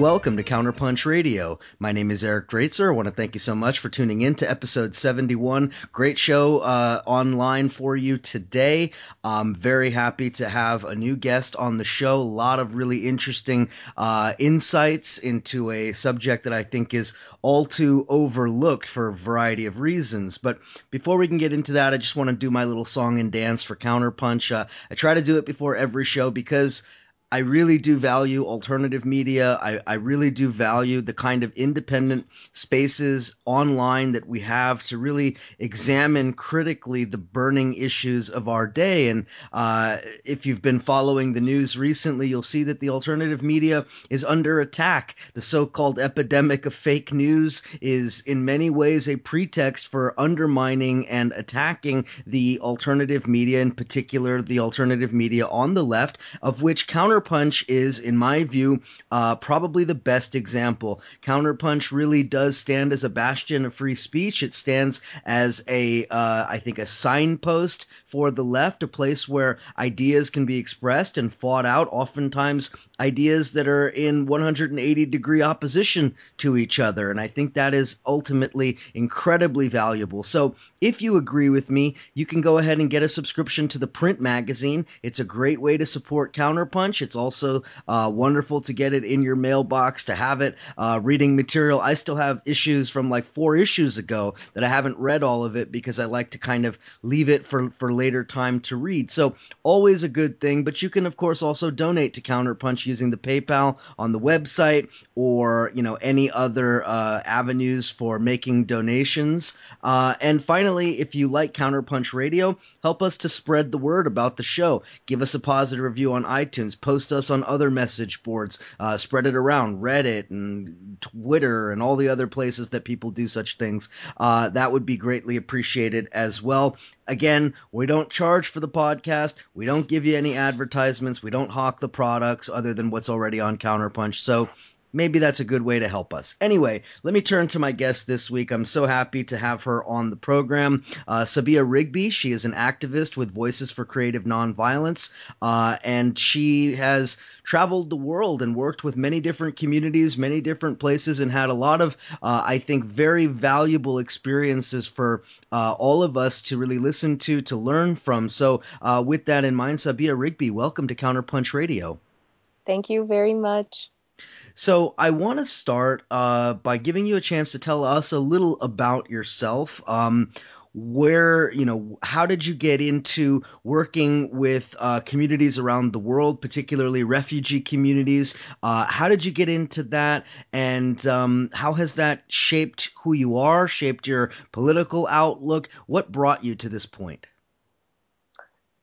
welcome to Counterpunch Radio. My name is Eric Draitser. I want to thank you so much for tuning in to episode 71. Great show uh, online for you today. I'm very happy to have a new guest on the show. A lot of really interesting uh, insights into a subject that I think is all too overlooked for a variety of reasons. But before we can get into that, I just want to do my little song and dance for Counterpunch. Uh, I try to do it before every show because I really do value alternative media. I, I, really do value the kind of independent spaces online that we have to really examine critically the burning issues of our day. And uh, if you've been following the news recently, you'll see that the alternative media is under attack. The so called epidemic of fake news is in many ways a pretext for undermining and attacking the alternative media, in particular, the alternative media on the left, of which counter Counterpunch is, in my view, uh, probably the best example. Counterpunch really does stand as a bastion of free speech. It stands as a, uh, I think, a signpost for the left, a place where ideas can be expressed and fought out. Oftentimes, ideas that are in 180 degree opposition to each other. And I think that is ultimately incredibly valuable. So if you agree with me, you can go ahead and get a subscription to the print magazine. It's a great way to support Counterpunch. It's also uh, wonderful to get it in your mailbox, to have it uh, reading material. I still have issues from like four issues ago that I haven't read all of it because I like to kind of leave it for, for later time to read. So always a good thing, but you can of course also donate to Counterpunch using the PayPal on the website or you know any other uh, avenues for making donations. Uh, and finally, if you like Counterpunch Radio, help us to spread the word about the show. Give us a positive review on iTunes. Post us on other message boards. Uh, spread it around Reddit and Twitter and all the other places that people do such things. Uh, that would be greatly appreciated as well. Again, we don't charge for the podcast. We don't give you any advertisements. We don't hawk the products other than what's already on Counterpunch. So maybe that's a good way to help us. Anyway, let me turn to my guest this week. I'm so happy to have her on the program. Uh, Sabia Rigby, she is an activist with Voices for Creative Nonviolence, uh, and she has traveled the world and worked with many different communities, many different places, and had a lot of, uh, I think, very valuable experiences for uh, all of us to really listen to, to learn from. So, uh, with that in mind, Sabia Rigby, welcome to Counterpunch Radio. Thank you very much. So I want to start uh, by giving you a chance to tell us a little about yourself. Um, where you know how did you get into working with uh, communities around the world particularly refugee communities? Uh, how did you get into that? And um, how has that shaped who you are shaped your political outlook? What brought you to this point?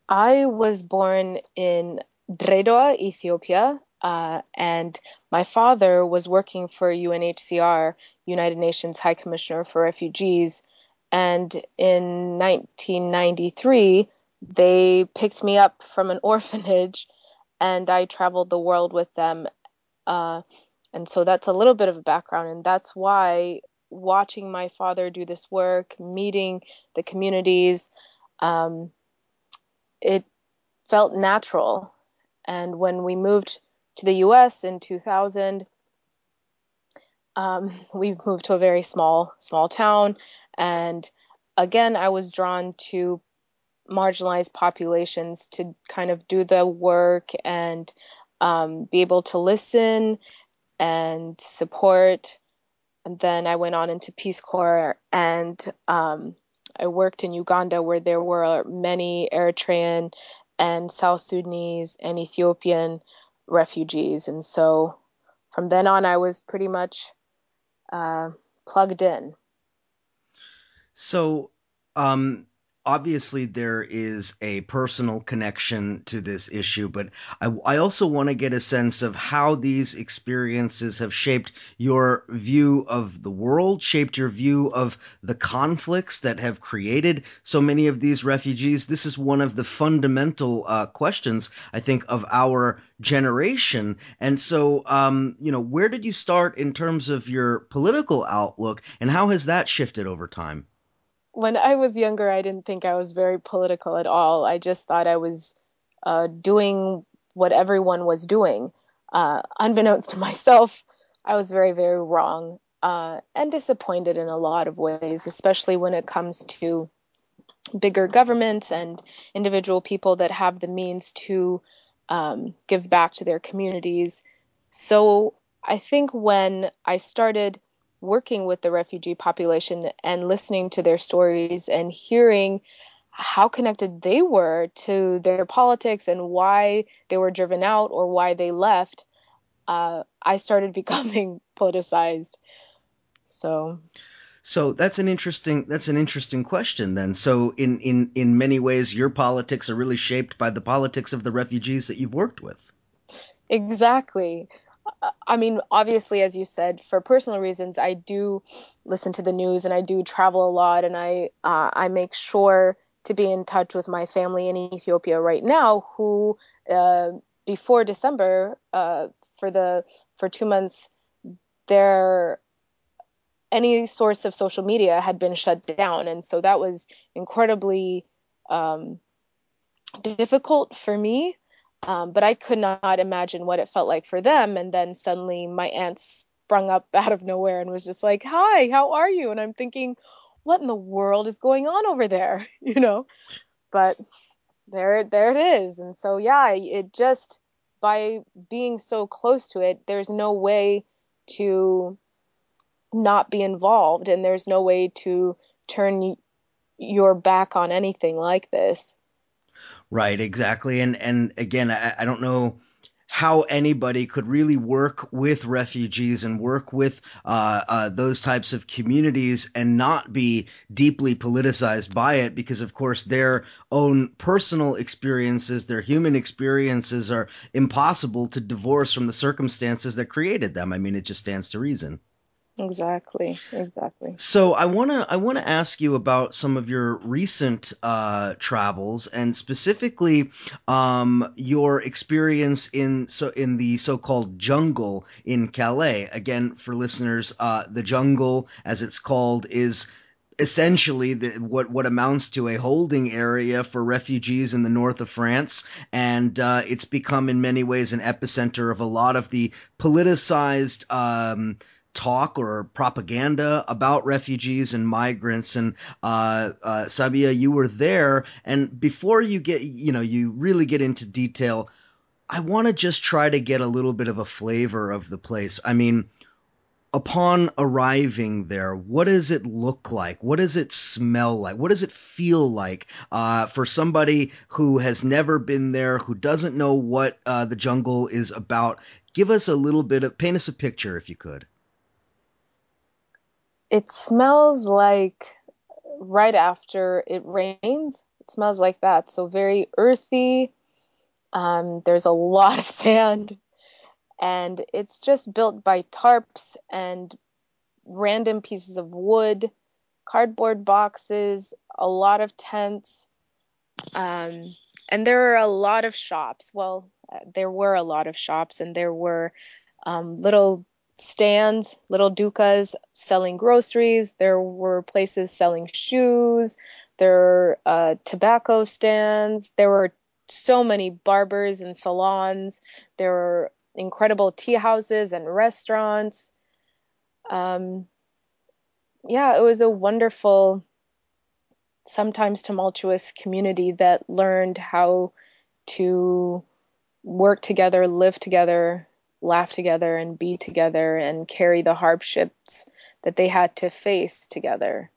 I was born in Dire Dawa, Ethiopia, uh, and my father was working for UNHCR, United Nations High Commissioner for Refugees. And in 1993, they picked me up from an orphanage and I traveled the world with them. Uh, and so that's a little bit of a background. And that's why watching my father do this work, meeting the communities, um, it felt natural. And when we moved to the US in 2000. Um, we moved to a very small, small town. And again, I was drawn to marginalized populations to kind of do the work and um, be able to listen and support. And then I went on into Peace Corps and um, I worked in Uganda where there were many Eritrean and South Sudanese and Ethiopian refugees. And so from then on, I was pretty much uh, plugged in. So, um, obviously there is a personal connection to this issue, but I, I also want to get a sense of how these experiences have shaped your view of the world, shaped your view of the conflicts that have created so many of these refugees. This is one of the fundamental uh, questions, I think, of our generation. And so, um, you know, where did you start in terms of your political outlook, and how has that shifted over time? When I was younger, I didn't think I was very political at all. I just thought I was uh, doing what everyone was doing. Uh, unbeknownst to myself, I was very, very wrong uh, and disappointed in a lot of ways, especially when it comes to bigger governments and individual people that have the means to um, give back to their communities. So I think when I started working with the refugee population and listening to their stories and hearing how connected they were to their politics and why they were driven out or why they left, uh, I started becoming politicized. So so that's an interesting that's an interesting question then. So in in in many ways your politics are really shaped by the politics of the refugees that you've worked with. Exactly. I mean, obviously, as you said, for personal reasons, I do listen to the news and I do travel a lot, and I uh, I make sure to be in touch with my family in Ethiopia right now, who uh, before December, uh, for the for two months, their any source of social media had been shut down, and so that was incredibly um, difficult for me. Um, but I could not imagine what it felt like for them. And then suddenly my aunt sprung up out of nowhere and was just like, "Hi, how are you?" And I'm thinking, "What in the world is going on over there?" You know. But there, there it is. And so yeah, it just by being so close to it, there's no way to not be involved and there's no way to turn your back on anything like this. Right, exactly. And and again, I, I don't know how anybody could really work with refugees and work with uh, uh, those types of communities and not be deeply politicized by it because of course their own personal experiences their human experiences are impossible to divorce from the circumstances that created them i mean it just stands to reason Exactly. Exactly. So I want to I want to ask you about some of your recent uh, travels and specifically um, your experience in so in the so-called jungle in Calais. Again, for listeners, uh, the jungle, as it's called, is essentially the, what what amounts to a holding area for refugees in the north of France, and uh, it's become in many ways an epicenter of a lot of the politicized. Um, talk or propaganda about refugees and migrants. And uh, uh, Sabia, you were there, and before you get, you know, you really get into detail. I want to just try to get a little bit of a flavor of the place. I mean, upon arriving there, what does it look like? What does it smell like? What does it feel like uh, for somebody who has never been there, who doesn't know what uh, the jungle is about? Give us a little bit of, paint us a picture if you could it smells like right after it rains. It smells like that. So very earthy. Um, there's a lot of sand, and it's just built by tarps and random pieces of wood, cardboard boxes, a lot of tents. Um, and there are a lot of shops. Well, uh, there were a lot of shops, and there were um, little stands, little dukas selling groceries. There were places selling shoes. There were uh, tobacco stands. There were so many barbers and salons. There were incredible tea houses and restaurants. Um, yeah, it was a wonderful, sometimes tumultuous community that learned how to work together, live together, laugh together and be together and carry the hardships that they had to face together.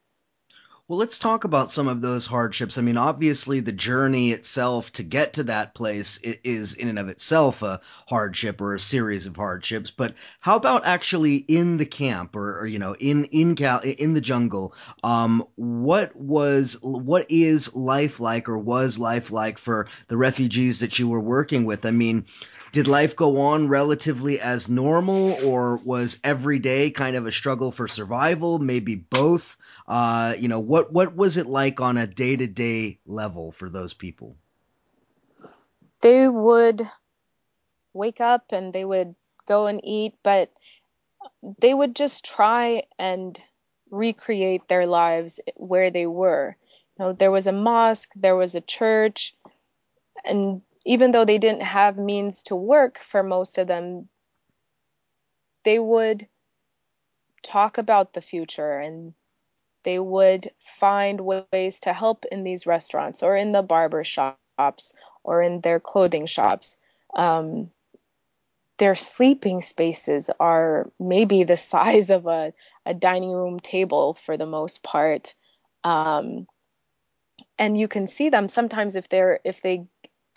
Well, let's talk about some of those hardships. I mean, obviously, the journey itself to get to that place is, in and of itself, a hardship or a series of hardships. But how about actually in the camp, or, or you know, in in Cal in the jungle? Um, what was what is life like, or was life like for the refugees that you were working with? I mean, did life go on relatively as normal, or was every day kind of a struggle for survival? Maybe both. Uh, you know, what what was it like on a day to day level for those people? They would wake up and they would go and eat, but they would just try and recreate their lives where they were. You know, there was a mosque, there was a church, and even though they didn't have means to work for most of them, they would talk about the future and they would find ways to help in these restaurants or in the barber shops or in their clothing shops. Um, their sleeping spaces are maybe the size of a, a dining room table for the most part. Um, and you can see them sometimes if they're if they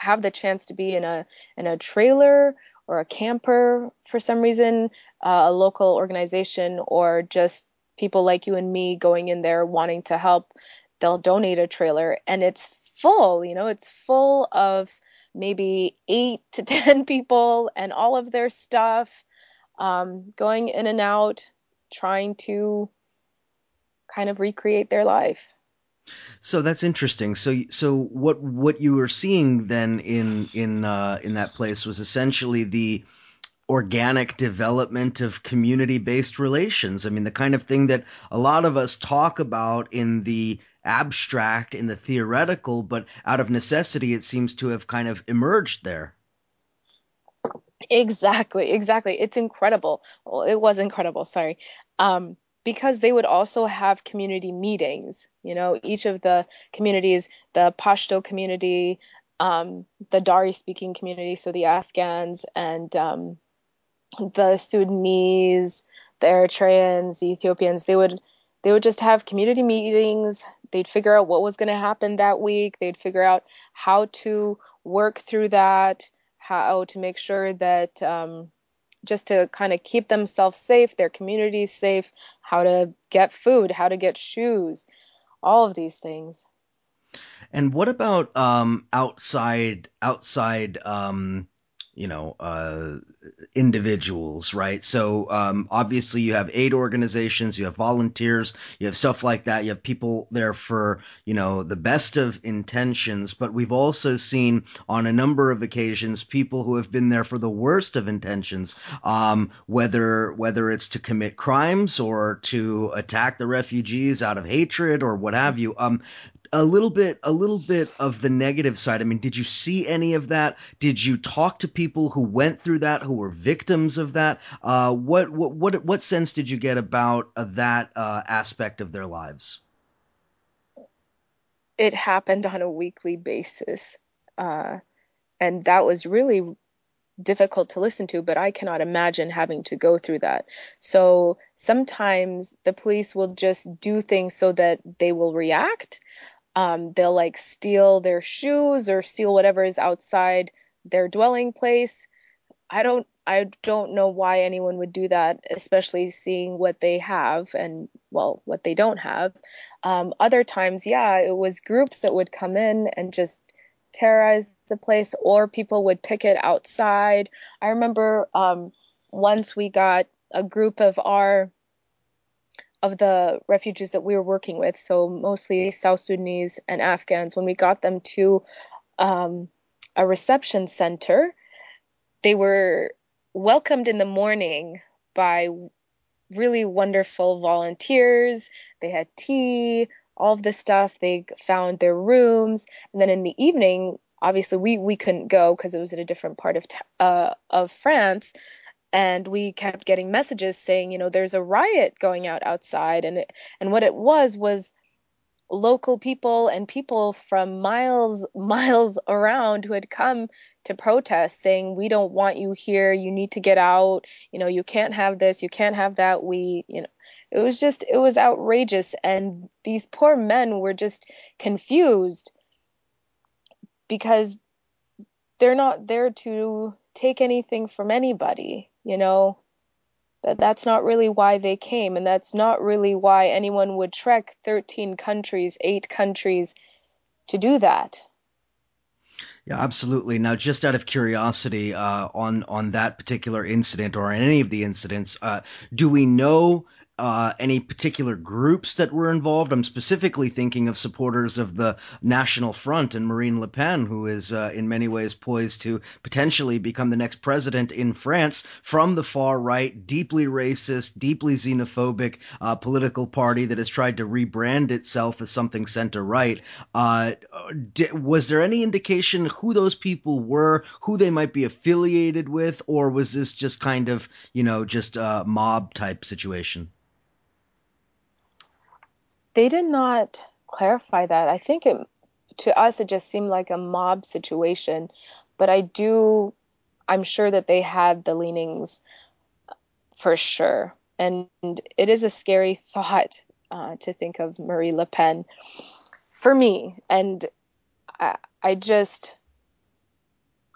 have the chance to be in a in a trailer or a camper for some reason, uh, a local organization, or just people like you and me going in there wanting to help, they'll donate a trailer and it's full, you know, it's full of maybe eight to 10 people and all of their stuff um, going in and out, trying to kind of recreate their life. So that's interesting. So so what what you were seeing then in in uh, in that place was essentially the organic development of community based relations. I mean, the kind of thing that a lot of us talk about in the abstract, in the theoretical, but out of necessity, it seems to have kind of emerged there. Exactly, exactly. It's incredible. Well, it was incredible, sorry. Um, because they would also have community meetings. You know, each of the communities, the Pashto community, um, the Dari speaking community, so the Afghans and um, the Sudanese, the Eritreans, the Ethiopians, they would they would just have community meetings. They'd figure out what was going to happen that week. They'd figure out how to work through that, how to make sure that um, just to kind of keep themselves safe, their communities safe, how to get food, how to get shoes, all of these things. And what about um, outside outside um, you know uh, individuals right? So um, obviously you have aid organizations you have volunteers you have stuff like that. You have people there for you know the best of intentions. But we've also seen on a number of occasions people who have been there for the worst of intentions um, whether whether it's to commit crimes or to attack the refugees out of hatred or what have you. Um, a little bit a little bit of the negative side. I mean did you see any of that? Did you talk to people who went through that who were victims of that? Uh, what, what what what sense did you get about uh, that uh, aspect of their lives? It happened on a weekly basis uh, and that was really difficult to listen to, but I cannot imagine having to go through that. So sometimes the police will just do things so that they will react um, they'll like steal their shoes or steal whatever is outside their dwelling place. I don't I don't know why anyone would do that, especially seeing what they have and well, what they don't have. Um, other times, yeah, it was groups that would come in and just terrorize the place, or people would picket outside. I remember um, once we got a group of our of the refugees that we were working with, so mostly South Sudanese and Afghans, when we got them to um, a reception center, they were welcomed in the morning by really wonderful volunteers. They had tea, all of this stuff. They found their rooms, and then in the evening, obviously we we couldn't go because it was in a different part of uh, of France and we kept getting messages saying you know there's a riot going out outside and it, and what it was was local people and people from miles miles around who had come to protest saying we don't want you here. You need to get out. You know you can't have this. You can't have that. We you know. It was just it was outrageous and these poor men were just confused because they're not there to take anything from anybody you know that that's not really why they came and that's not really why anyone would trek 13 countries 8 countries to do that yeah, absolutely. Now, just out of curiosity, uh, on on that particular incident or any of the incidents, uh, do we know uh, any particular groups that were involved. I'm specifically thinking of supporters of the National Front and Marine Le Pen, who is uh, in many ways poised to potentially become the next president in France from the far right, deeply racist, deeply xenophobic uh, political party that has tried to rebrand itself as something center right. Uh, was there any indication who those people were, who they might be affiliated with, or was this just kind of, you know, just a mob type situation? They did not clarify that. I think it to us it just seemed like a mob situation, but I do I'm sure that they had the leanings for sure. And it is a scary thought uh, to think of Marie Le Pen for me. And I, I just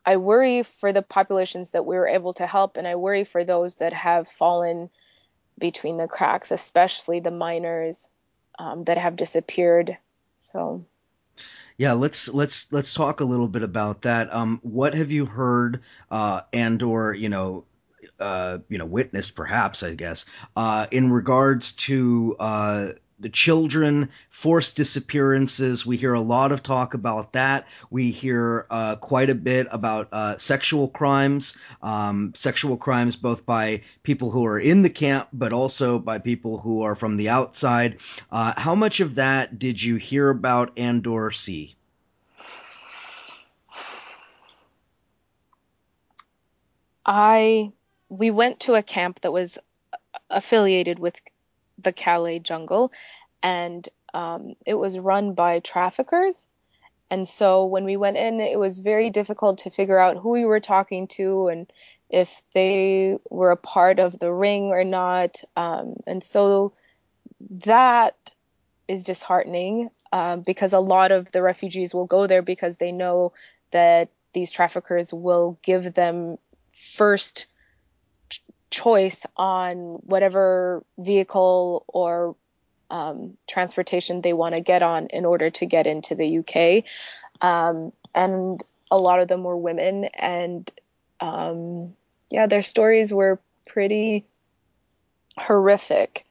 I worry for the populations that we were able to help, and I worry for those that have fallen between the cracks, especially the minors um, that have disappeared. So, yeah, let's let's let's talk a little bit about that. Um, what have you heard, uh, and or you know, uh, you know, witnessed perhaps, I guess, uh, in regards to uh, the children, forced disappearances. We hear a lot of talk about that. We hear uh, quite a bit about uh, sexual crimes, um, sexual crimes both by people who are in the camp, but also by people who are from the outside. Uh, how much of that did you hear about and or see? I we went to a camp that was affiliated with the Calais jungle, and um, it was run by traffickers. And so when we went in, it was very difficult to figure out who we were talking to and if they were a part of the ring or not. Um, and so that is disheartening uh, because a lot of the refugees will go there because they know that these traffickers will give them first choice on whatever vehicle or um, transportation they want to get on in order to get into the UK. Um, and a lot of them were women. And um, yeah, their stories were pretty horrific.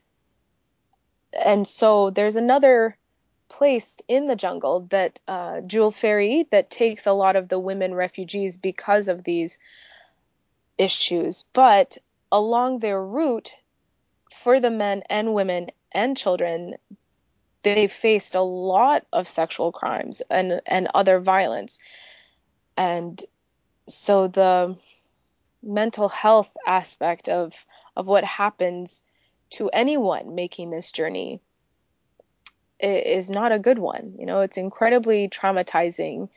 And so there's another place in the jungle that uh, Jules Ferry that takes a lot of the women refugees because of these issues. But along their route, for the men and women and children, they faced a lot of sexual crimes and, and other violence. And so the mental health aspect of, of what happens to anyone making this journey is not a good one. You know, it's incredibly traumatizing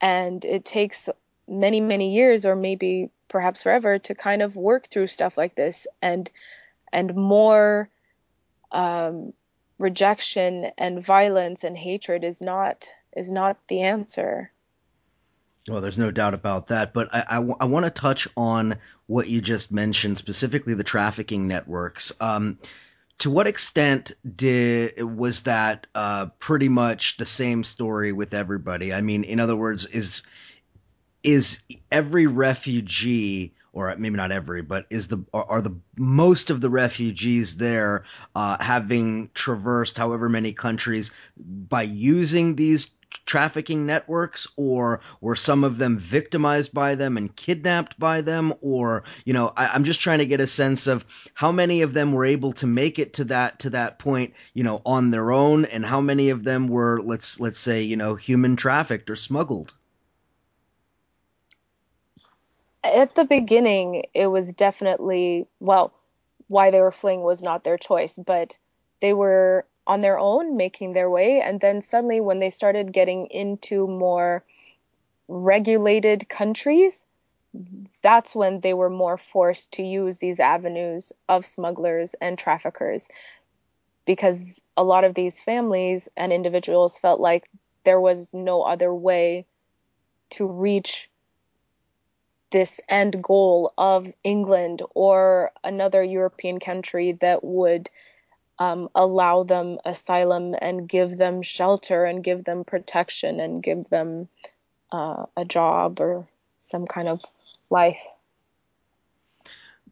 and it takes many, many years or maybe perhaps forever to kind of work through stuff like this and and more um, rejection and violence and hatred is not is not the answer. Well, there's no doubt about that. But I, I, w- I want to touch on what you just mentioned, specifically the trafficking networks. Um, to what extent did was that uh, pretty much the same story with everybody? I mean, in other words, is is every refugee or maybe not every, but is the are, the most of the refugees there uh, having traversed however many countries by using these trafficking networks or were some of them victimized by them and kidnapped by them? Or you know I, i'm just trying to get a sense of how many of them were able to make it to that to that point you know on their own and how many of them were let's let's say you know human trafficked or smuggled at the beginning, it was definitely, well, why they were fleeing was not their choice, but they were on their own making their way. And then suddenly, when they started getting into more regulated countries, that's when they were more forced to use these avenues of smugglers and traffickers because a lot of these families and individuals felt like there was no other way to reach this end goal of England or another European country that would um, allow them asylum and give them shelter and give them protection and give them uh, a job or some kind of life.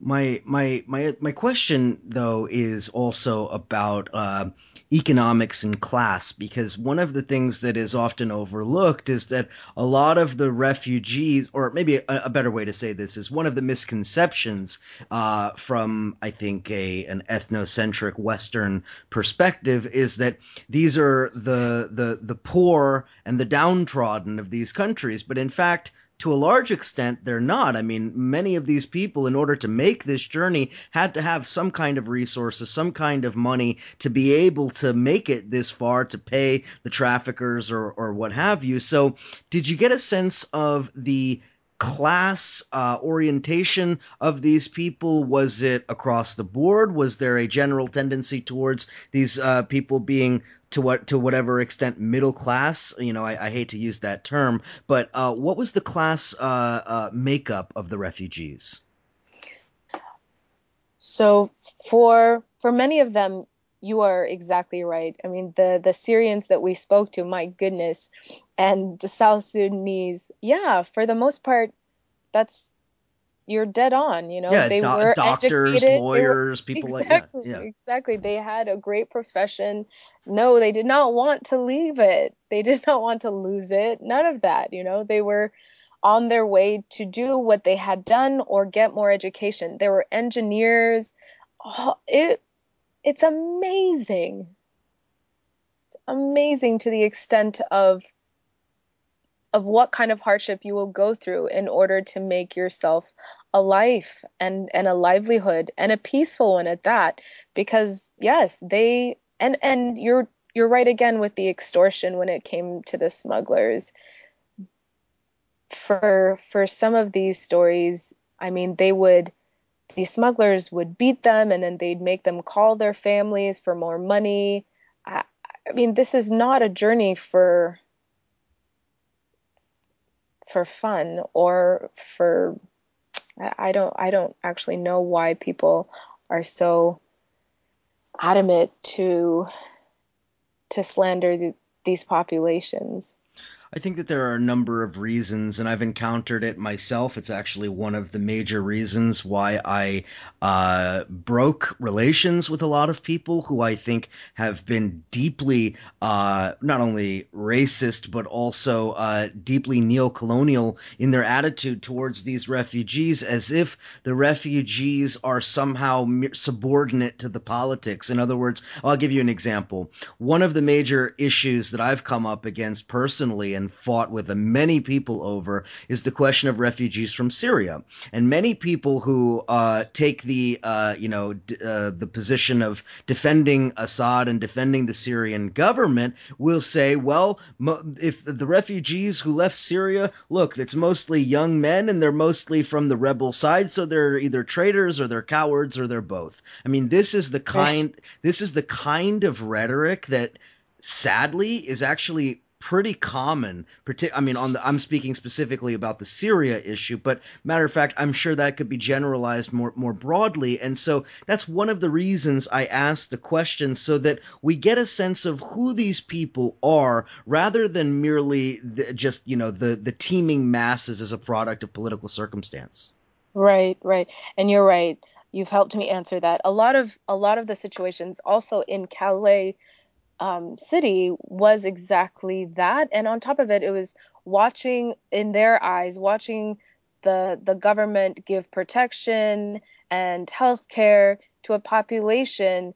My my my my question though is also about uh, economics and class because one of the things that is often overlooked is that a lot of the refugees, or maybe a, a better way to say this, is one of the misconceptions uh, from I think a an ethnocentric Western perspective is that these are the the the poor and the downtrodden of these countries, but in fact to a large extent, they're not. I mean, many of these people, in order to make this journey, had to have some kind of resources, some kind of money to be able to make it this far, to pay the traffickers or, or what have you. So, did you get a sense of the class uh, orientation of these people? Was it across the board? Was there a general tendency towards these uh, people being to what to whatever extent middle class? You know, I, I hate to use that term, but uh, what was the class uh, uh, makeup of the refugees? So for for many of them, you are exactly right. I mean, the the Syrians that we spoke to, my goodness, and the South Sudanese, yeah, for the most part, that's you're dead on. You know, Yeah, they do- were doctors, educated. They were lawyers, people exactly, like that. yeah. exactly. They had a great profession. No, they did not want to leave it. They did not want to lose it. None of that. You know, they were on their way to do what they had done or get more education. There were engineers. Oh, it it's amazing. It's amazing to the extent of of what kind of hardship you will go through in order to make yourself a life and and a livelihood and a peaceful one at that. Because yes they and and you're you're right again with the extortion when it came to the smugglers. For for some of these stories i mean they would the smugglers would beat them and then they'd make them call their families for more money. I, I mean this is not a journey for for fun or for I don't I don't actually know why people are so adamant to to slander the, these populations. I think that there are a number of reasons, and I've encountered it myself. It's actually one of the major reasons why I uh, broke relations with a lot of people who I think have been deeply uh, not only racist, but also uh, deeply neocolonial in their attitude towards these refugees, as if the refugees are somehow subordinate to the politics. In other words, I'll give you an example. One of the major issues that I've come up against personally and fought with many people over is the question of refugees from Syria. And many people who uh, take the uh, you know d- uh, the position of defending Assad and defending the Syrian government will say, well, mo- if the refugees who left Syria, look, it's mostly young men and they're mostly from the rebel side, so they're either traitors or they're cowards or they're both. I mean, this is the kind this is the kind of rhetoric that sadly is actually pretty common partic- i mean on the i'm speaking specifically about the syria issue but matter of fact i'm sure that could be generalized more more broadly and so that's one of the reasons i asked the question so that we get a sense of who these people are rather than merely the, just you know the the teeming masses as a product of political circumstance Right, right. And you're right. You've helped me answer that. A lot of a lot of the situations also in Calais um, city was exactly that. And on top of it, it was watching in their eyes, watching the the government give protection and health care to a population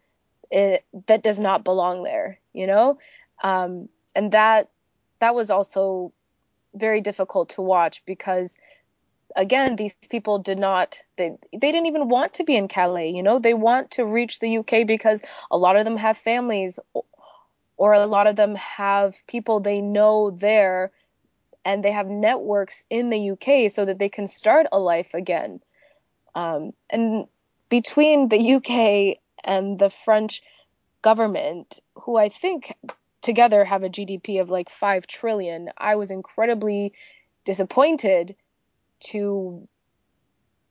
it, that does not belong there, you know? Um, and that that was also very difficult to watch because again these people did not they they didn't even want to be in Calais you know they want to reach the UK because a lot of them have families or a lot of them have people they know there and they have networks in the UK so that they can start a life again. Um, and between the UK and the French government, who I think together have a GDP of like 5 trillion, I was incredibly disappointed to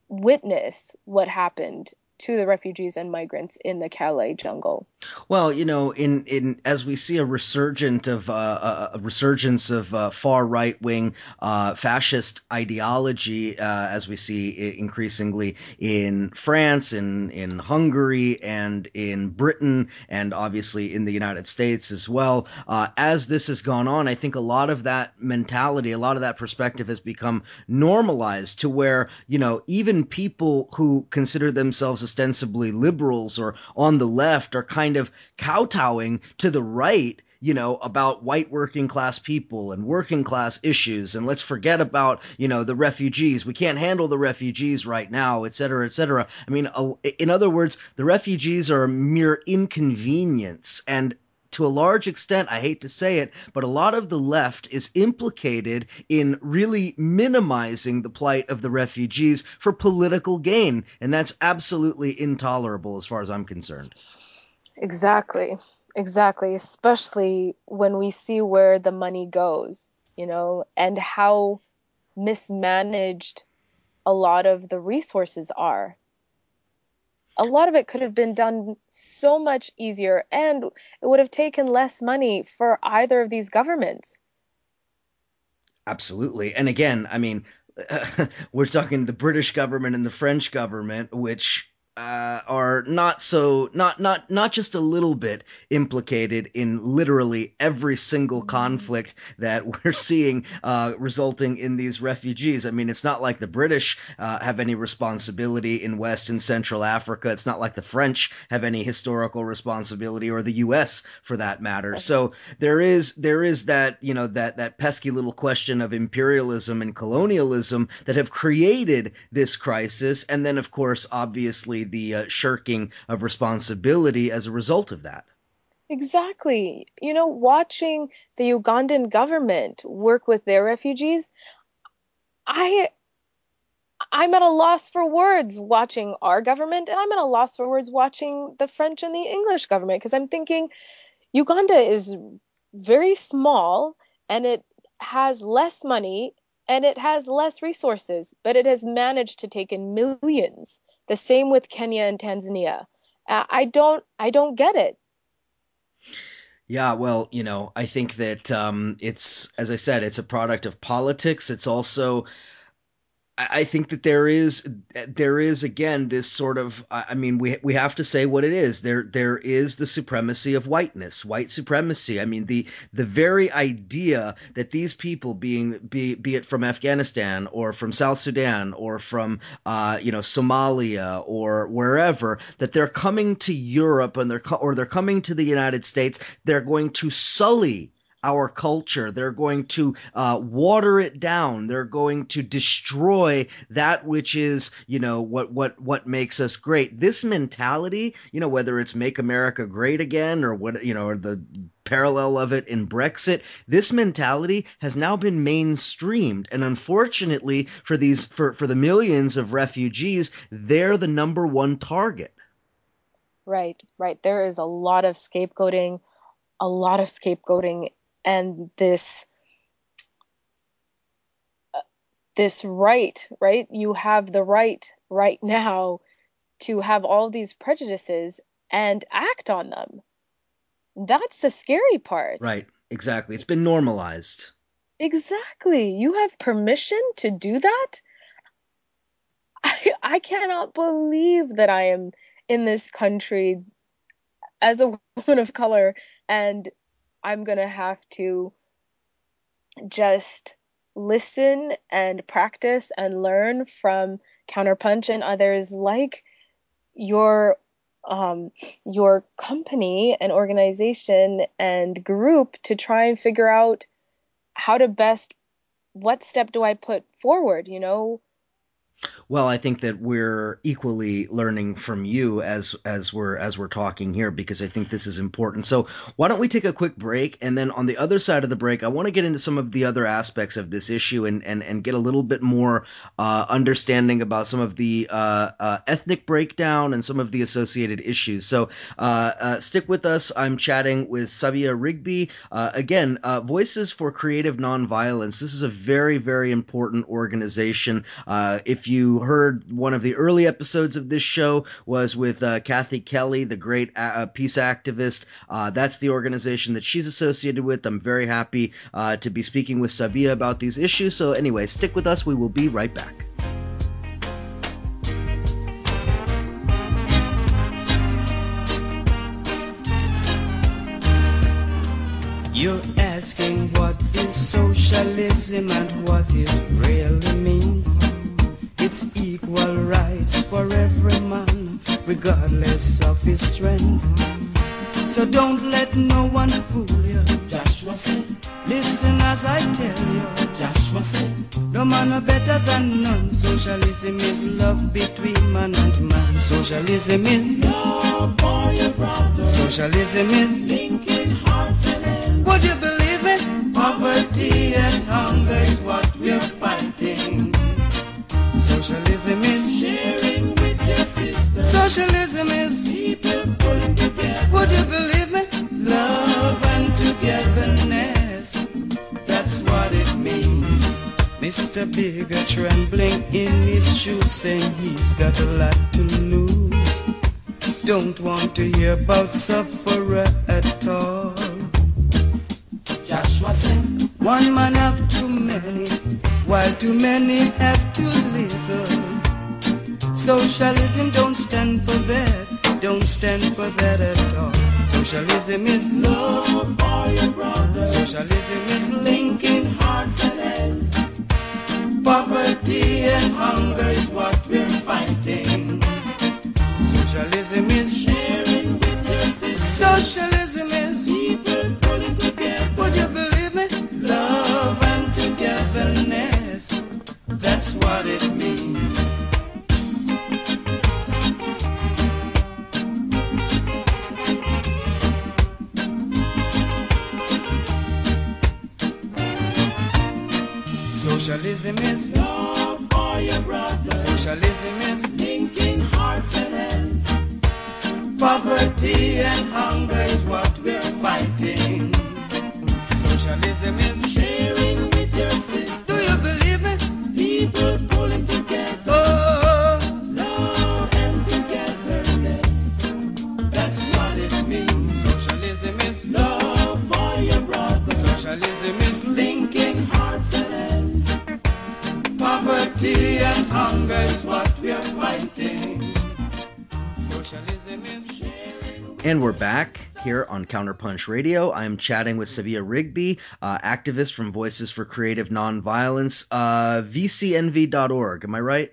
witness what happened to the refugees and migrants in the Calais jungle. Well, you know, in, in as we see a resurgent of uh, a resurgence of uh, far right wing uh, fascist ideology, uh, as we see increasingly in France, in in Hungary, and in Britain, and obviously in the United States as well. Uh, as this has gone on, I think a lot of that mentality, a lot of that perspective has become normalized to where you know even people who consider themselves ostensibly liberals or on the left are kind of kowtowing to the right you know, about white working class people and working class issues. And let's forget about, you know, the refugees. We can't handle the refugees right now, et cetera, et cetera. I mean, in other words, the refugees are a mere inconvenience. And to a large extent, I hate to say it, but a lot of the left is implicated in really minimizing the plight of the refugees for political gain. And that's absolutely intolerable as far as I'm concerned. Exactly. Exactly. Especially when we see where the money goes, you know, and how mismanaged a lot of the resources are a lot of it could have been done so much easier and it would have taken less money for either of these governments. Absolutely. And again, I mean, we're talking the British government and the French government, which uh, are not so not not not just a little bit implicated in literally every single mm-hmm. conflict that we're seeing uh, resulting in these refugees. I mean, it's not like the British uh, have any responsibility in West and Central Africa. It's not like the French have any historical responsibility, or the U.S. for that matter. So there is there is that you know that that pesky little question of imperialism and colonialism that have created this crisis, and then of course, obviously the uh, shirking of responsibility as a result of that. Exactly. You know, watching the Ugandan government work with their refugees, I I'm at a loss for words watching our government and I'm at a loss for words watching the French and the English government because I'm thinking Uganda is very small and it has less money and it has less resources, but it has managed to take in millions the same with Kenya and Tanzania. Uh, I don't I don't get it. Yeah, well, you know, I think that um, it's as I said, it's a product of politics. It's also I think that there is there is again this sort of I mean we we have to say what it is. There there is the supremacy of whiteness white supremacy. I mean the the very idea that these people being be be it from Afghanistan or from South Sudan or from uh, you know Somalia or wherever that they're coming to Europe and they're or they're coming to the United States they're going to sully our culture. They're going to uh, water it down. They're going to destroy that which is, you know, what what what makes us great. This mentality, you know, whether it's make America great again or what, you know, or the parallel of it in Brexit, this mentality has now been mainstreamed. And unfortunately for these for, for the millions of refugees, they're the number one target. Right, right. There is a lot of scapegoating, a lot of scapegoating and this uh, this right right? You have the right right now to have all these prejudices and act on them. That's the scary part. Right. Exactly. It's been normalized. Exactly. You have permission to do that? I i cannot believe that i am in this country as a woman of color and I'm going to have to just listen and practice and learn from Counterpunch and others like your um, your company and organization and group to try and figure out how to best what step do I put forward, you know, well, I think that we're equally learning from you as as we're as we're talking here because I think this is important. So why don't we take a quick break and then on the other side of the break, I want to get into some of the other aspects of this issue and and, and get a little bit more uh, understanding about some of the uh, uh, ethnic breakdown and some of the associated issues. So uh, uh, stick with us. I'm chatting with Sabia Rigby uh, again. Voices for Creative Nonviolence. This is a very very important organization. if you heard one of the early episodes of this show was with uh, Kathy Kelly, the great uh, uh, peace activist. Uh, that's the organization that she's associated with. I'm very happy uh, to be speaking with Sabia about these issues. So anyway, stick with us. We will be right back. You're asking what is socialism and what. It's equal rights for every man, regardless of his strength. So don't let no one fool you. Joshua said, Listen as I tell you. Joshua said, No man are better than none. Socialism is love between man and man. Socialism is love for your brother, Socialism is linking hearts and hands. Would you believe it? Poverty and hunger is what we're fighting. Socialism is Sharing with your sister, Socialism is people pulling together. Would you believe me? Love and togetherness. That's what it means. Mr. Bigger trembling in his shoes, saying he's got a lot to lose. Don't want to hear about sufferer at all. Joshua said, One man have too many, while too many have too little. Socialism don't stand for that, don't stand for that at all. Socialism is love. for your brother, Socialism is linking hearts and hands. poverty and hunger is what we're fighting. Socialism is Sharing with your sister, socialism is what it means. Socialism is Love for your brother, socialism is linking hearts and hands. Poverty and hunger is what we're fighting. Socialism is. And we're back here on Counterpunch Radio. I'm chatting with Sabia Rigby, uh, activist from Voices for Creative Nonviolence, uh, VCNV.org. Am I right,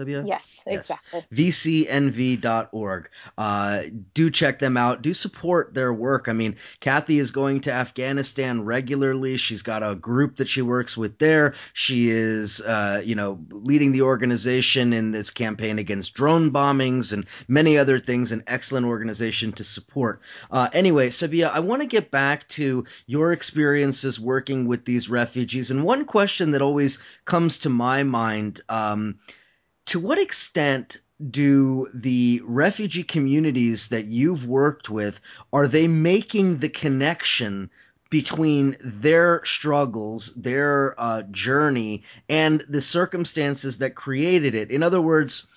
Sabia? Yes, Yes. exactly. VCNV.org. Uh, do check them out. Do support their work. I mean, Kathy is going to Afghanistan regularly. She's got a group that she works with there. She is, uh, you know, leading the organization in this campaign against drone bombings and many other things. An excellent organization to support. Uh, anyway, Sabia, I want to get back to your experiences working with these refugees. And one question that always comes to my mind, um, to what extent do the refugee communities that you've worked with are they making the connection between their struggles their uh, journey and the circumstances that created it? In other words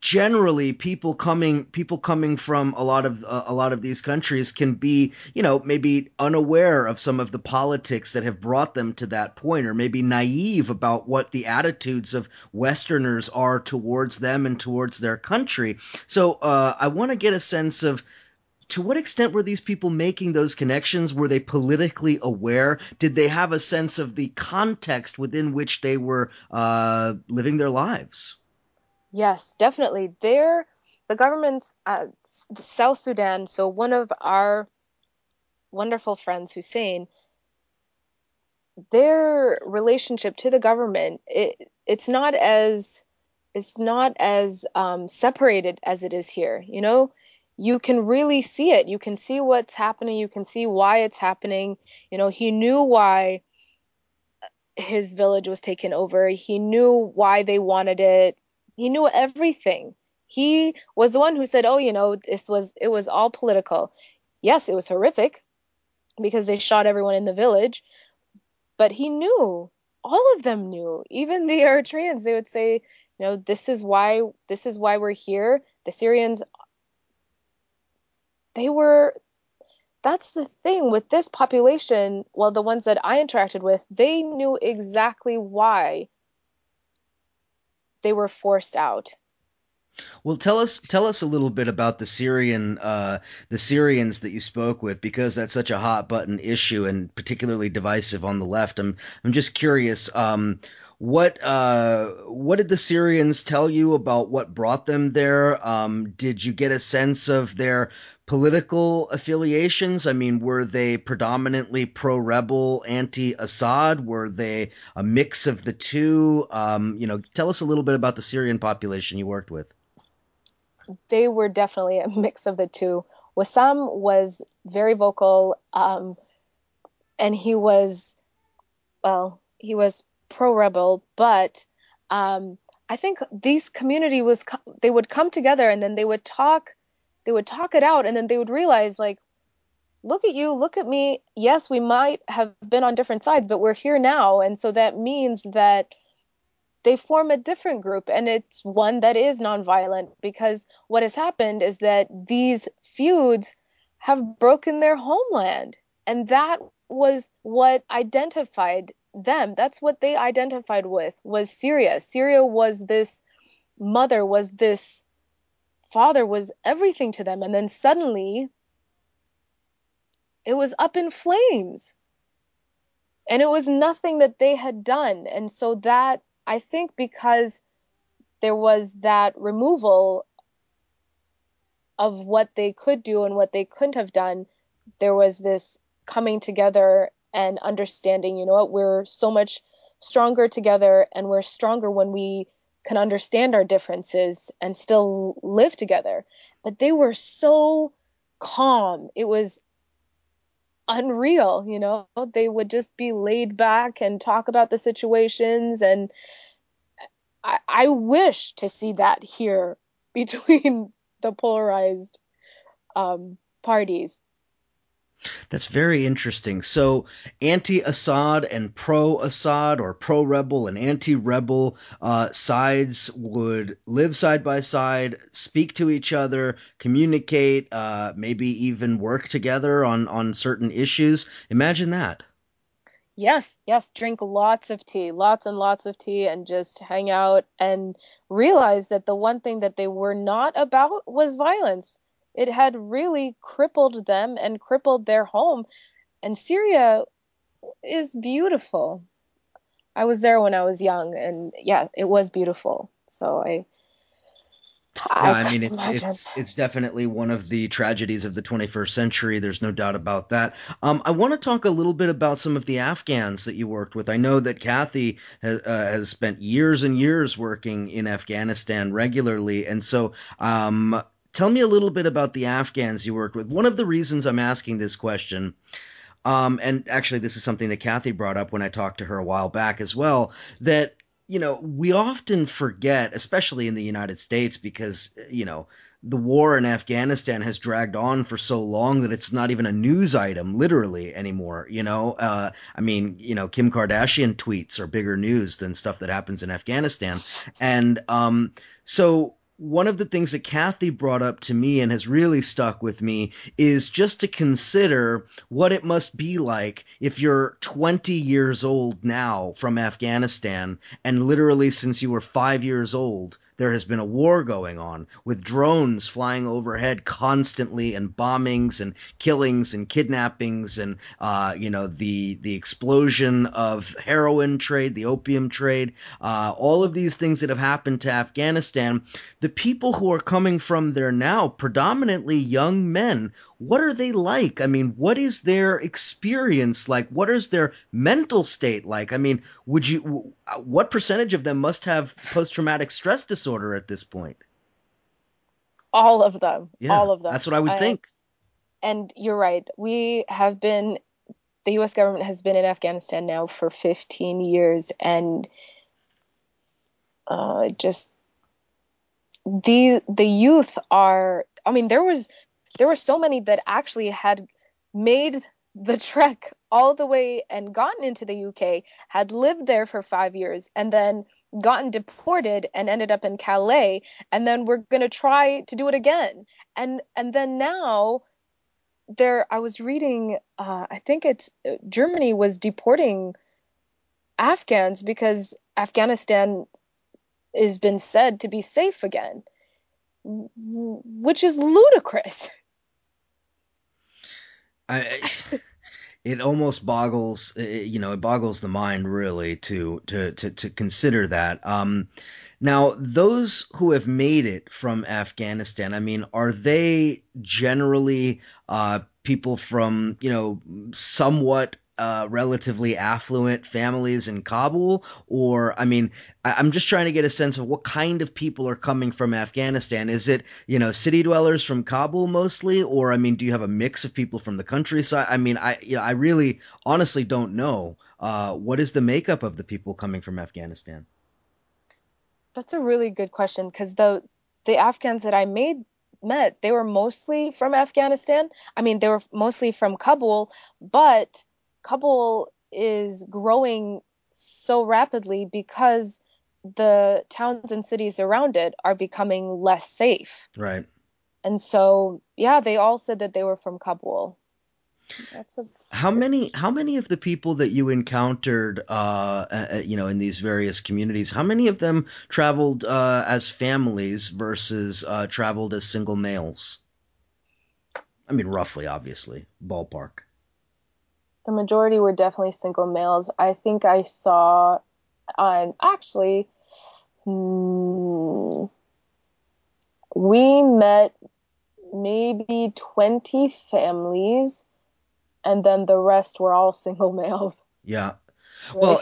generally people coming people coming from a lot of uh, a lot of these countries can be you know maybe unaware of some of the politics that have brought them to that point or maybe naive about what the attitudes of westerners are towards them and towards their country so uh, i want to get a sense of to what extent were these people making those connections? Were they politically aware? Did they have a sense of the context within which they were uh, living their lives? Yes, definitely. They're the government's uh, South Sudan. So one of our wonderful friends, Hussein, their relationship to the government, it, it's not as it's not as um, separated as it is here. You know, you can really see it. You can see what's happening. You can see why it's happening. You know, he knew why his village was taken over. He knew why they wanted it. He knew everything. He was the one who said, "Oh, you know, this was it was all political." Yes, it was horrific because they shot everyone in the village, but he knew. All of them knew. Even the Eritreans, they would say, "You know, this is why this is why we're here." The Syrians they were that's the thing with this population well the ones that i interacted with they knew exactly why they were forced out Well, tell us tell us a little bit about the Syrian uh, the Syrians that you spoke with because that's such a hot button issue and particularly divisive on the left. I'm I'm just curious. Um, what uh, what did the Syrians tell you about what brought them there? Um, did you get a sense of their political affiliations? I mean, were they predominantly pro-rebel, anti-Assad? Were they a mix of the two? Um, you know, tell us a little bit about the Syrian population you worked with. They were definitely a mix of the two. Wassam was very vocal, um, and he was, well, he was pro-rebel, but um, I think these community was they would come together and then they would talk they would talk it out and then they would realize like look at you look at me. Yes we might have been on different sides but we're here now. And so that means that they form a different group and it's one that is nonviolent because what has happened is that these feuds have broken their homeland and that was what identified them. That's what they identified with was syria. Syria was this mother was this father was everything to them. And then suddenly it was up in flames. And it was nothing that they had done. And so that i think because there was that removal of what they could do and what they couldn't have done there was this coming together and understanding you know what we're so much stronger together and we're stronger when we can understand our differences and still live together. But they were so calm. It was unreal, you know. They would just be laid back and talk about the situations and I, I wish to see that here between the polarized um, parties. That's very interesting. So, anti Assad and pro Assad, or pro rebel and anti rebel uh, sides would live side by side, speak to each other, communicate, uh, maybe even work together on, on certain issues. Imagine that. Yes, yes, drink lots of tea, lots and lots of tea, and just hang out and realize that the one thing that they were not about was violence it had really crippled them and crippled their home. And Syria is beautiful. I was there when I was young, and yeah, it was beautiful. So I. I, yeah, I mean it's imagine. it's it's definitely one of the tragedies of the 21st century. There's no doubt about that. Um, I want to talk a little bit about some of the Afghans that you worked with. I know that Kathy has, uh, has spent years and years working in Afghanistan regularly, and so um, Tell me a little bit about the Afghans you worked with. One of the reasons I'm asking this question, um, and actually, this is something that Kathy brought up when I talked to her a while back as well, that you know we often forget, especially in the United States, because you know the war in Afghanistan has dragged on for so long that it's not even a news item, literally anymore. You know, uh, I mean, you know, Kim Kardashian tweets are bigger news than stuff that happens in Afghanistan, and um, so one of the things that Kathy brought up to me and has really stuck with me is just to consider what it must be like if you're 20 years old now from Afghanistan and literally since you were five years old there has been a war going on with drones flying overhead constantly and bombings and killings and kidnappings and uh, you know the the explosion of heroin trade, the opium trade, uh, all of these things that have happened to Afghanistan. The people who are coming from there now, predominantly young men, what are they like? I mean, what is their experience like? What is their mental state like? I mean, would you, what percentage of them must have post traumatic stress disorder at this point? All of them. Yeah, all of them. That's what I would I, think. And you're right. We have been, the US government has been in Afghanistan now for 15 years and uh, just the the youth are i mean there was there were so many that actually had made the trek all the way and gotten into the UK, had lived there for five years, and then gotten deported and ended up in Calais, and then we're gonna try to do it again. And and then now there I was reading uh, I think it's uh, Germany was deporting Afghans because Afghanistan has been said to be safe again, which is ludicrous. I, it almost boggles you know it boggles the mind really to to to, to consider that. Um now those who have made it from afghanistan i mean are they generally uh people from you know somewhat uh, relatively affluent families in Kabul, or I mean, I, I'm just trying to get a sense of what kind of people are coming from Afghanistan. Is it you know city dwellers from Kabul mostly, or I mean, do you have a mix of people from the countryside? I mean, I you know I really honestly don't know. Uh, what is the makeup of the people coming from Afghanistan? That's a really good question because the the Afghans that I made met, they were mostly from Afghanistan. I mean, they were mostly from Kabul, but Kabul is growing so rapidly because the towns and cities around it are becoming less safe. Right. And so, yeah, they all said that they were from Kabul. That's a How many how many of the people that you encountered uh, uh you know in these various communities how many of them traveled uh, as families versus uh, traveled as single males? I mean roughly obviously ballpark. The majority were definitely single males. I think I saw on actually hmm, we met maybe 20 families and then the rest were all single males. Yeah. Well?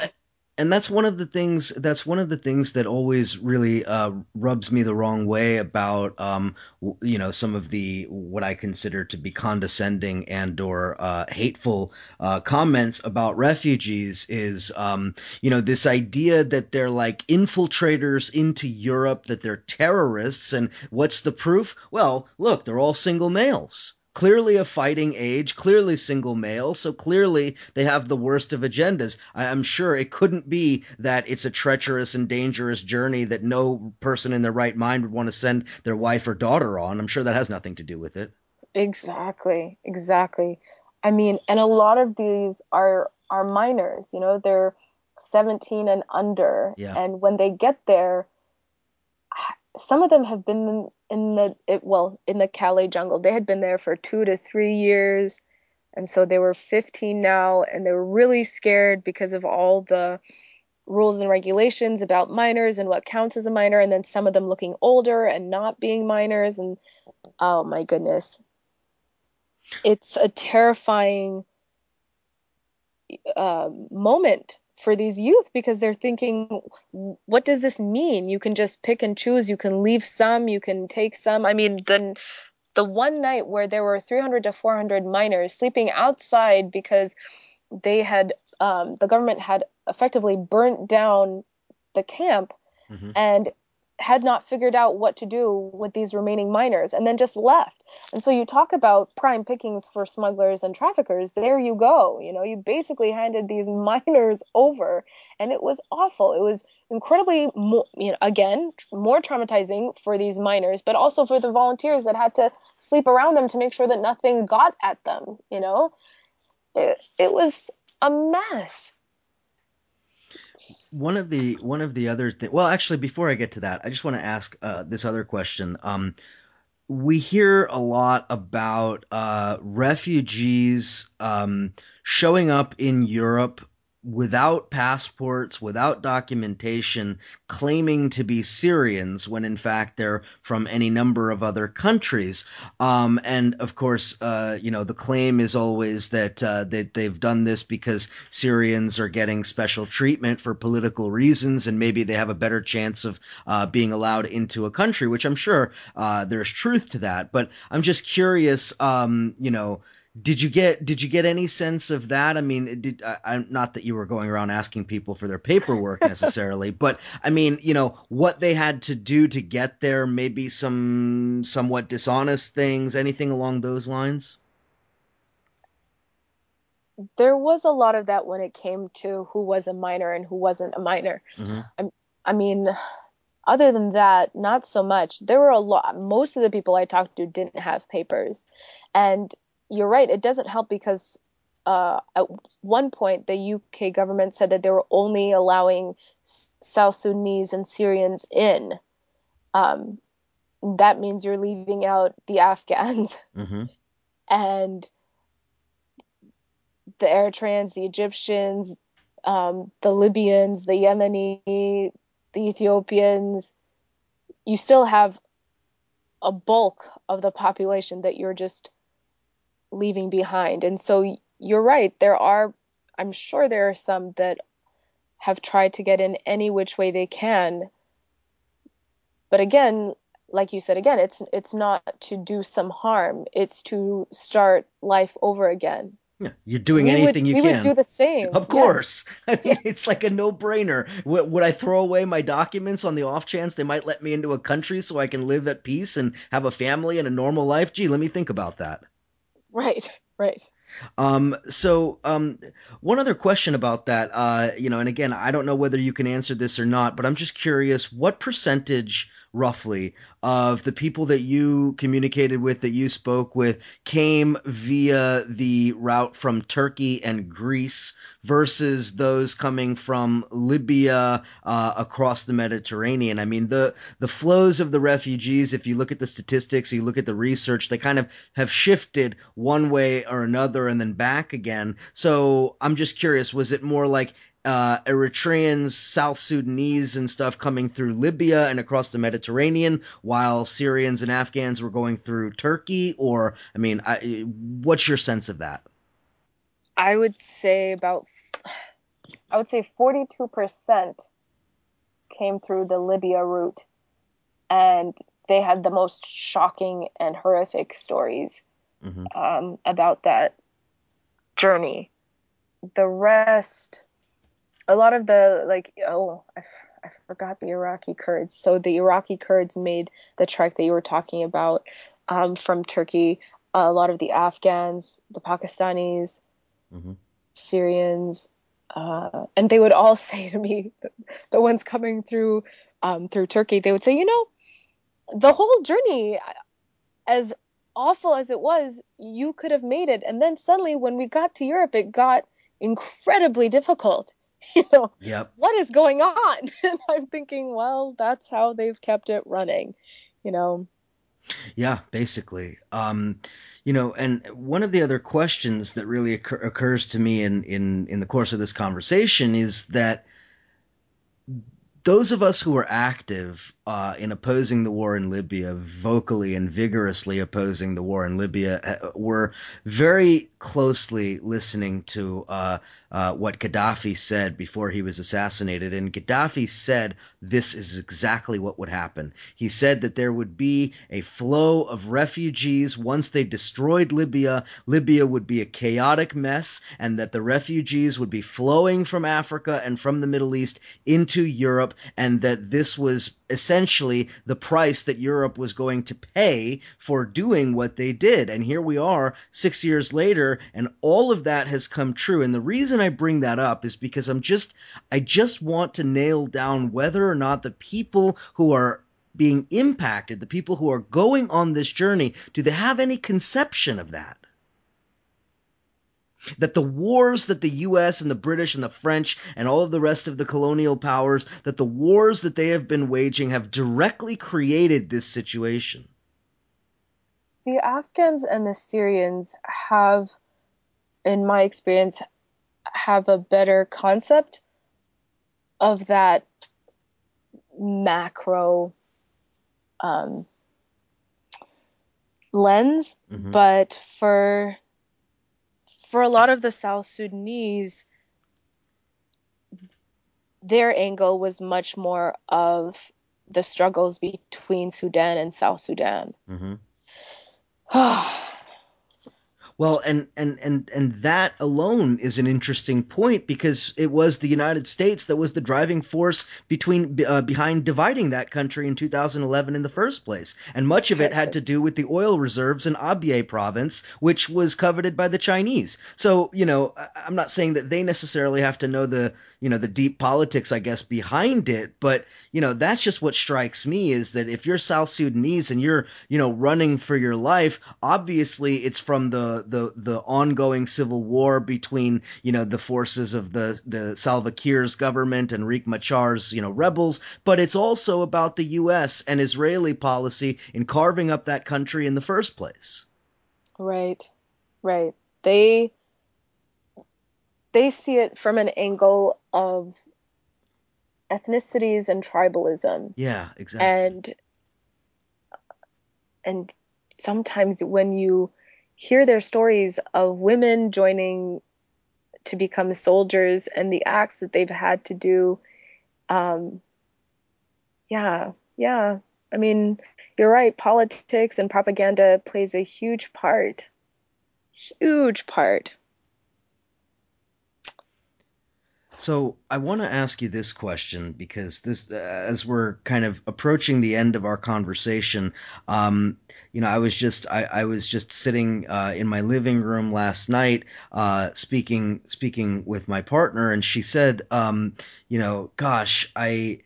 And that's one of the things that's one of the things that always really uh, rubs me the wrong way about um, you know some of the what I consider to be condescending and or uh, hateful uh, comments about refugees is um, you know this idea that they're like infiltrators into Europe that they're terrorists and what's the proof? Well, look, they're all single males. Clearly a fighting age, clearly single male, so clearly they have the worst of agendas. I, I'm sure it couldn't be that it's a treacherous and dangerous journey that no person in their right mind would want to send their wife or daughter on. I'm sure that has nothing to do with it. Exactly, exactly. I mean, and a lot of these are are minors, you know, they're 17 and under. Yeah. And when they get there, some of them have been in the it, well, in the Calais jungle. They had been there for 2 to 3 years. And so they were 15 now and they were really scared because of all the rules and regulations about minors and what counts as a minor and then some of them looking older and not being minors and oh my goodness. It's a terrifying uh, moment for these youth because they're thinking, what does this mean? You can just pick and choose. You can leave some, you can take some. I mean, the the one night where there were 300 to 400 minors sleeping outside because they had um, the government had effectively burnt down the camp Mhm. and had not figured out what to do with these remaining minors and then just left. And so you talk about prime pickings for smugglers and traffickers. There you go. You know, you basically handed these minors over and it was awful. It was incredibly mo- you know again more traumatizing for these minors but also for the volunteers that had to sleep around them to make sure that nothing got at them, you know. It, it was a mess. One of the one of the other things. Well, actually, before I get to that, I just want to ask uh, this other question. Um, we hear a lot about uh, refugees um, showing up in Europe without passports, without documentation, claiming to be Syrians when in fact they're from any number of other countries. Um, and of course, uh, you know, the claim is always that uh, that they've done this because Syrians are getting special treatment for political reasons, and maybe they have a better chance of uh, being allowed into a country, which I'm sure uh, there's truth to that. But I'm just curious, um, you know, did you get did you get any sense of that? I mean, did I, I'm not that you were going around asking people for their paperwork necessarily, but I mean, you know, what they had to do to get there, maybe some somewhat dishonest things, anything along those lines. There was a lot of that when it came to who was a minor and who wasn't a minor. hmm I mean, other than that, not so much. There were a lot, most of the people I talked to didn't have papers. And you're right, it doesn't help because uh, at one point the UK government said that they were only allowing S- South Sudanese and Syrians in. Um, that means you're leaving out the Afghans. hmm And the Eritreans, the Egyptians, um, the Libyans, the Yemeni, the Ethiopians, you still have a bulk of the population that you're just leaving behind. And so you're right, there are, I'm sure there are some that have tried to get in any which way they can. But again, like you said again, it's it's not to do some harm. It's to start life over again. Yeah, you're doing we anything would, you we can. would do the same. Of Yes. course. I mean, it's like a no brainer. Would, would I throw away my documents on the off chance they might let me into a country so I can live at peace and have a family and a normal life? Gee, let me think about that. Right, right. Um, so, um, one other question about that, uh, you know, and again, I don't know whether you can answer this or not, but I'm just curious what percentage, roughly, of the people that you communicated with, that you spoke with, came via the route from Turkey and Greece versus those coming from Libya uh, across the Mediterranean? I mean, the the flows of the refugees, if you look at the statistics, you look at the research, they kind of have shifted one way or another and then back again. So I'm just curious, was it more like uh, Eritreans, South Sudanese, and stuff coming through Libya and across the Mediterranean, while Syrians and Afghans were going through Turkey? Or, I mean, I, what's your sense of that? I would say about, I would say 42% came through the Libya route. And they had the most shocking and horrific stories hmm um, about that journey. The rest, a lot of the, like, oh, I, f- I forgot the Iraqi Kurds. So the Iraqi Kurds made the trek that you were talking about um, from Turkey. a lot of the Afghans, the Pakistanis, hmm Syrians, uh, and they would all say to me, the, the ones coming through um, through Turkey, they would say, you know, the whole journey, as awful as it was, you could have made it. And then suddenly, when we got to Europe, it got incredibly difficult. You know, Yep. what is going on? And I'm thinking, well, that's how they've kept it running. You know, Yeah, basically. Um, you know, and one of the other questions that really occur- occurs to me in, in, in the course of this conversation is that those of us who are active uh, in opposing the war in Libya, vocally and vigorously opposing the war in Libya, uh, were very closely listening to uh, uh, what Gaddafi said before he was assassinated. And Gaddafi said this is exactly what would happen. He said that there would be a flow of refugees once they destroyed Libya. Libya would be a chaotic mess, and that the refugees would be flowing from Africa and from the Middle East into Europe, and that this was essentially the price that Europe was going to pay for doing what they did. And here we are six years later, and all of that has come true. And the reason I bring that up is because I'm just, I just want to nail down whether or not the people who are being impacted, the people who are going on this journey, do they have any conception of that? That the wars that the US and the British and the French and all of the rest of the colonial powers, that the wars that they have been waging have directly created this situation. the Afghans and the Syrians have, in my experience, have a better concept of that macro um, lens. Mhm. But for for a lot of the South Sudanese, their angle was much more of the struggles between Sudan and South Sudan. hmm Well, and, and, and, and that alone is an interesting point because it was the United States that was the driving force between uh, behind dividing that country in 2011 in the first place, and much of it had to do with the oil reserves in Abyei province, which was coveted by the Chinese. So you know, I'm not saying that they necessarily have to know the you know the deep politics, I guess, behind it, but you know that's just what strikes me is that if you're South Sudanese and you're you know running for your life, obviously it's from the the the ongoing civil war between you know the forces of the the Salva Kiir's government and Riek Machar's you know rebels, but it's also about the U.S. and Israeli policy in carving up that country in the first place. Right, right. They they see it from an angle of ethnicities and tribalism Yeah, exactly. and and sometimes when you hear their stories of women joining to become soldiers and the acts that they've had to do. Um yeah yeah. I mean you're right. Politics and propaganda plays a huge part huge part So I want to ask you this question because this, uh, as we're kind of approaching the end of our conversation, um, you know, I was just, I, I was just sitting uh, in my living room last night, uh, speaking, speaking with my partner, and she said, um, you know, gosh, I.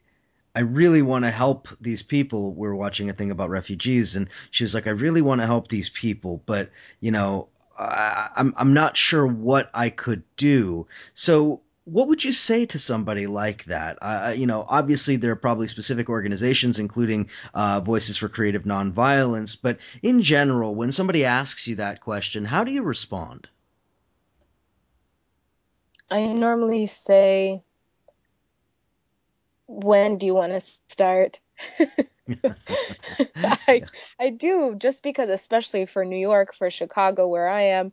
I really want to help these people. We're watching a thing about refugees, and she was like, "I really want to help these people, but you know, I, I'm I'm not sure what I could do." So, what would you say to somebody like that? Uh, you know, obviously there are probably specific organizations, including uh, Voices for Creative Nonviolence, but in general, when somebody asks you that question, how do you respond? i normally say when do you want to start I. I do just because especially for New York, for Chicago where I am,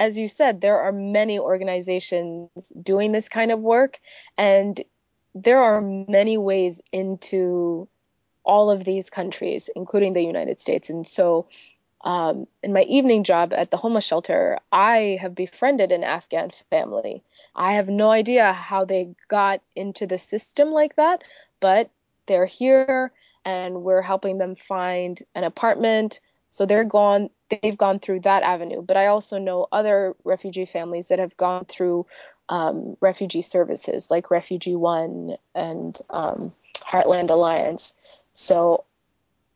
as you said, there are many organizations doing this kind of work and there are many ways into all of these countries, including the United States. And so um, in my evening job at the homeless shelter, I have befriended an Afghan family. I have no idea how they got into the system like that, but they're here and we're helping them find an apartment. So they're gone, they've gone through that avenue. But I also know other refugee families that have gone through um, refugee services like Refugee One and um, Heartland Alliance. So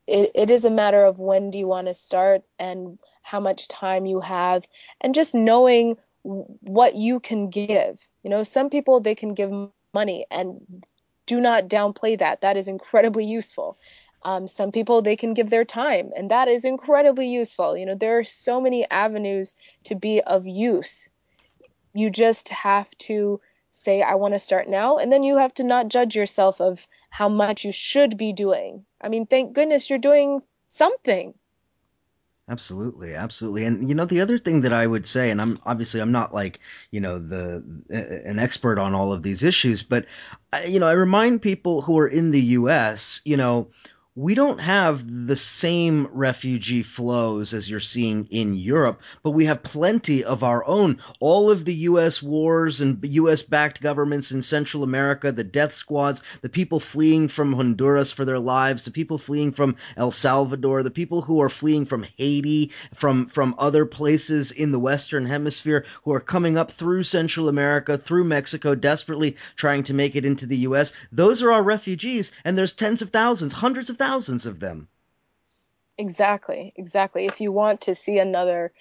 it, it is a matter of when do you want to start and how much time you have and just knowing what you can give you know some people they can give money and do not downplay that that is incredibly useful um, some people they can give their time and that is incredibly useful. You know there are so many avenues to be of use. You just have to say i want to start now and then you have to not judge yourself of how much you should be doing. I mean thank goodness you're doing something. Absolutely, absolutely. And you know, the other thing that I would say, and I'm obviously I'm not like, you know, the an expert on all of these issues, but you know, I remind people who are in the US, you know, we don't have the same refugee flows as you're seeing in Europe, but we have plenty of our own. All of the US wars and US backed governments in Central America, the death squads, the people fleeing from Honduras for their lives, the people fleeing from El Salvador, the people who are fleeing from Haiti, from from other places in the Western Hemisphere who are coming up through Central America, through Mexico, desperately trying to make it into the U.S. Those are our refugees, and there's tens of thousands, hundreds of thousands of them. exactly exactly. If you want to see another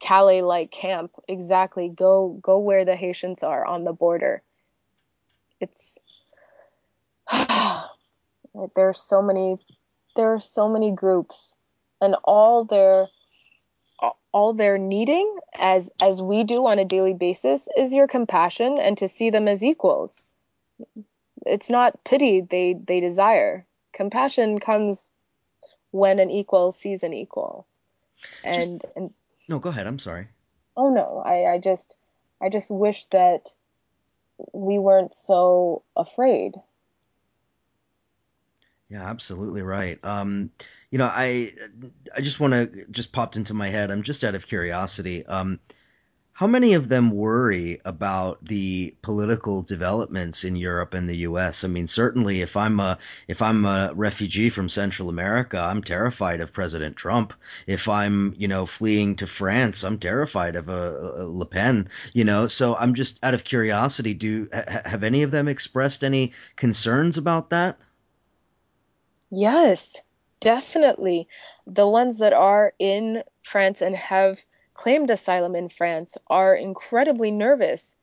calais like camp exactly. Go go where the haitians are on the border. It's there are so many there are so many groups and all their all they're needing as as we do on a daily basis is your compassion and to see them as equals. It's not pity they they desire compassion comes when an equal sees an equal Just and and no, go ahead. I'm sorry. oh no i i just i just wish that we weren't so afraid Yeah, absolutely right. Um, you know, I I just want to just popped into my head. I'm just out of curiosity. Um, How many of them worry about the political developments in Europe and the US? I mean, certainly if I'm a if I'm a refugee from Central America, I'm terrified of President Trump. If I'm, you know, fleeing to France, I'm terrified of a, a Le Pen, you know. So I'm just out of curiosity, do ha- have any of them expressed any concerns about that? Yes, definitely. The ones that are in France and have claimed asylum in France are incredibly nervous.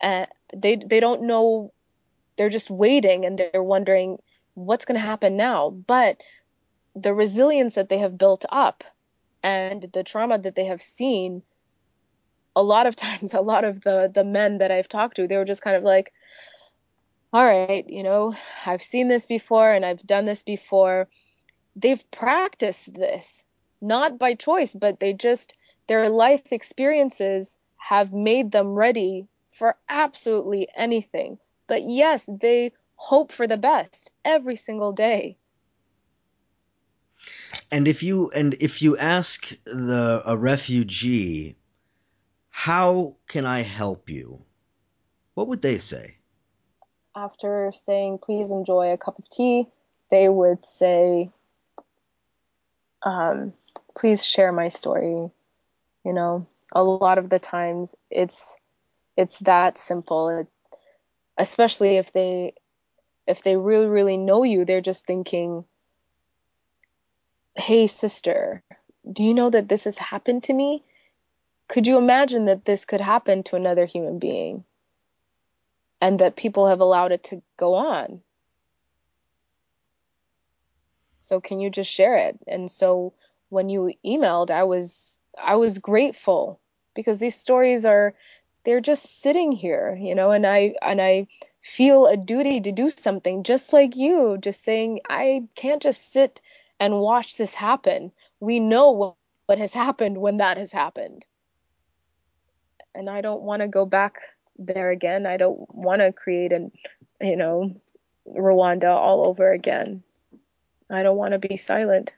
And they they don't know, they're just waiting and they're wondering what's going to happen now. But the resilience that they have built up and the trauma that they have seen a lot of times, a lot of the the men that I've talked to, they were just kind of like, all right, you know, I've seen this before and I've done this before. They've practiced this, not by choice, but they just, their life experiences have made them ready for absolutely anything. But yes, they hope for the best every single day. And if you and if you ask the a refugee, how can I help you? What would they say? After saying, please enjoy a cup of tea, they would say, um, please share my story. You know, a lot of the times it's it's that simple. It, especially if they if they really really know you, they're just thinking, "Hey sister, do you know that this has happened to me? Could you imagine that this could happen to another human being?" And that people have allowed it to go on. So can you just share it? And so when you emailed, I was I was grateful because these stories are they're just sitting here, you know, and I and I feel a duty to do something just like you, just saying I can't just sit and watch this happen. We know what, what has happened when that has happened. And I don't want to go back there again. I don't want to create an, you know, Rwanda all over again. I don't want to be silent.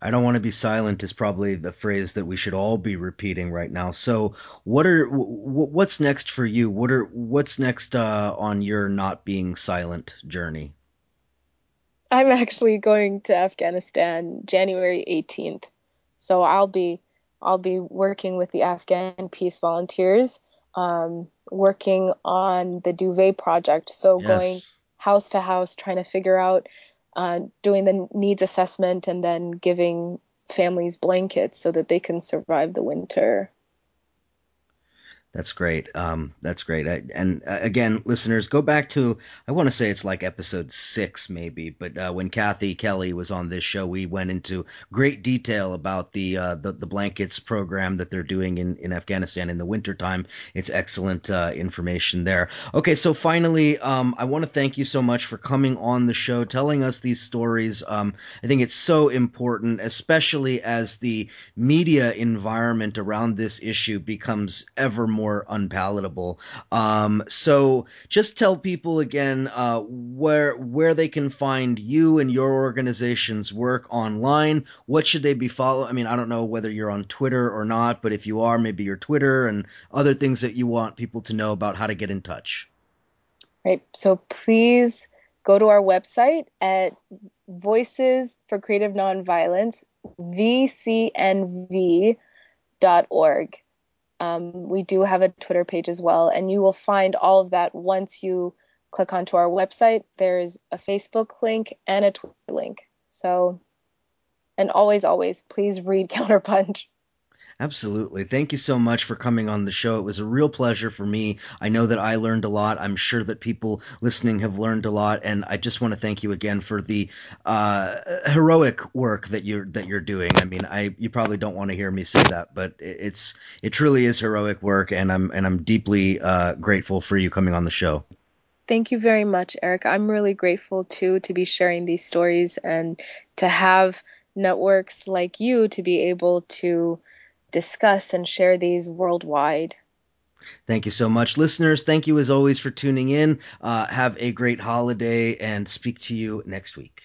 I don't want to be silent is probably the phrase that we should all be repeating right now. So, what are what's next for you? What are what's next uh, on your not being silent journey? I'm actually going to Afghanistan January 18th. So I'll be I'll be working with the Afghan Peace Volunteers, um, working on the Duvet project. So Yes. going house to house, trying to figure out, uh, doing the needs assessment, and then giving families blankets so that they can survive the winter. That's great. Um, that's great. I, and uh, again, listeners, go back to I want to say it's like episode six, maybe, but uh, when Kathy Kelly was on this show, we went into great detail about the uh, the, the blankets program that they're doing in, in Afghanistan in the wintertime. It's excellent uh, information there. Okay, so finally, um, I want to thank you so much for coming on the show, telling us these stories. Um, I think it's so important, especially as the media environment around this issue becomes ever more unpalatable. Um, so just tell people again uh, where where they can find you and your organization's work online. What should they be following? I mean, I don't know whether you're on Twitter or not, but if you are, maybe your Twitter and other things that you want people to know about how to get in touch. Right. So please go to our website at Voices for Creative Nonviolence, vcnv.org. Um, we do have a Twitter page as well, and you will find all of that once you click onto our website. There's a Facebook link and a Twitter link. So, and always, always, please read Counterpunch. Absolutely. Thank you so much for coming on the show. It was a real pleasure for me. I know that I learned a lot. I'm sure that people listening have learned a lot, and I just want to thank you again for the uh, heroic work that you're that you're doing. I mean, I you probably don't want to hear me say that, but it's it truly is heroic work, and I'm and I'm deeply uh, grateful for you coming on the show. Thank you very much, Eric. I'm really grateful too to be sharing these stories and to have networks like you to be able to discuss and share these worldwide. Thank you so much, listeners. Thank you as always for tuning in. Uh, have a great holiday and speak to you next week.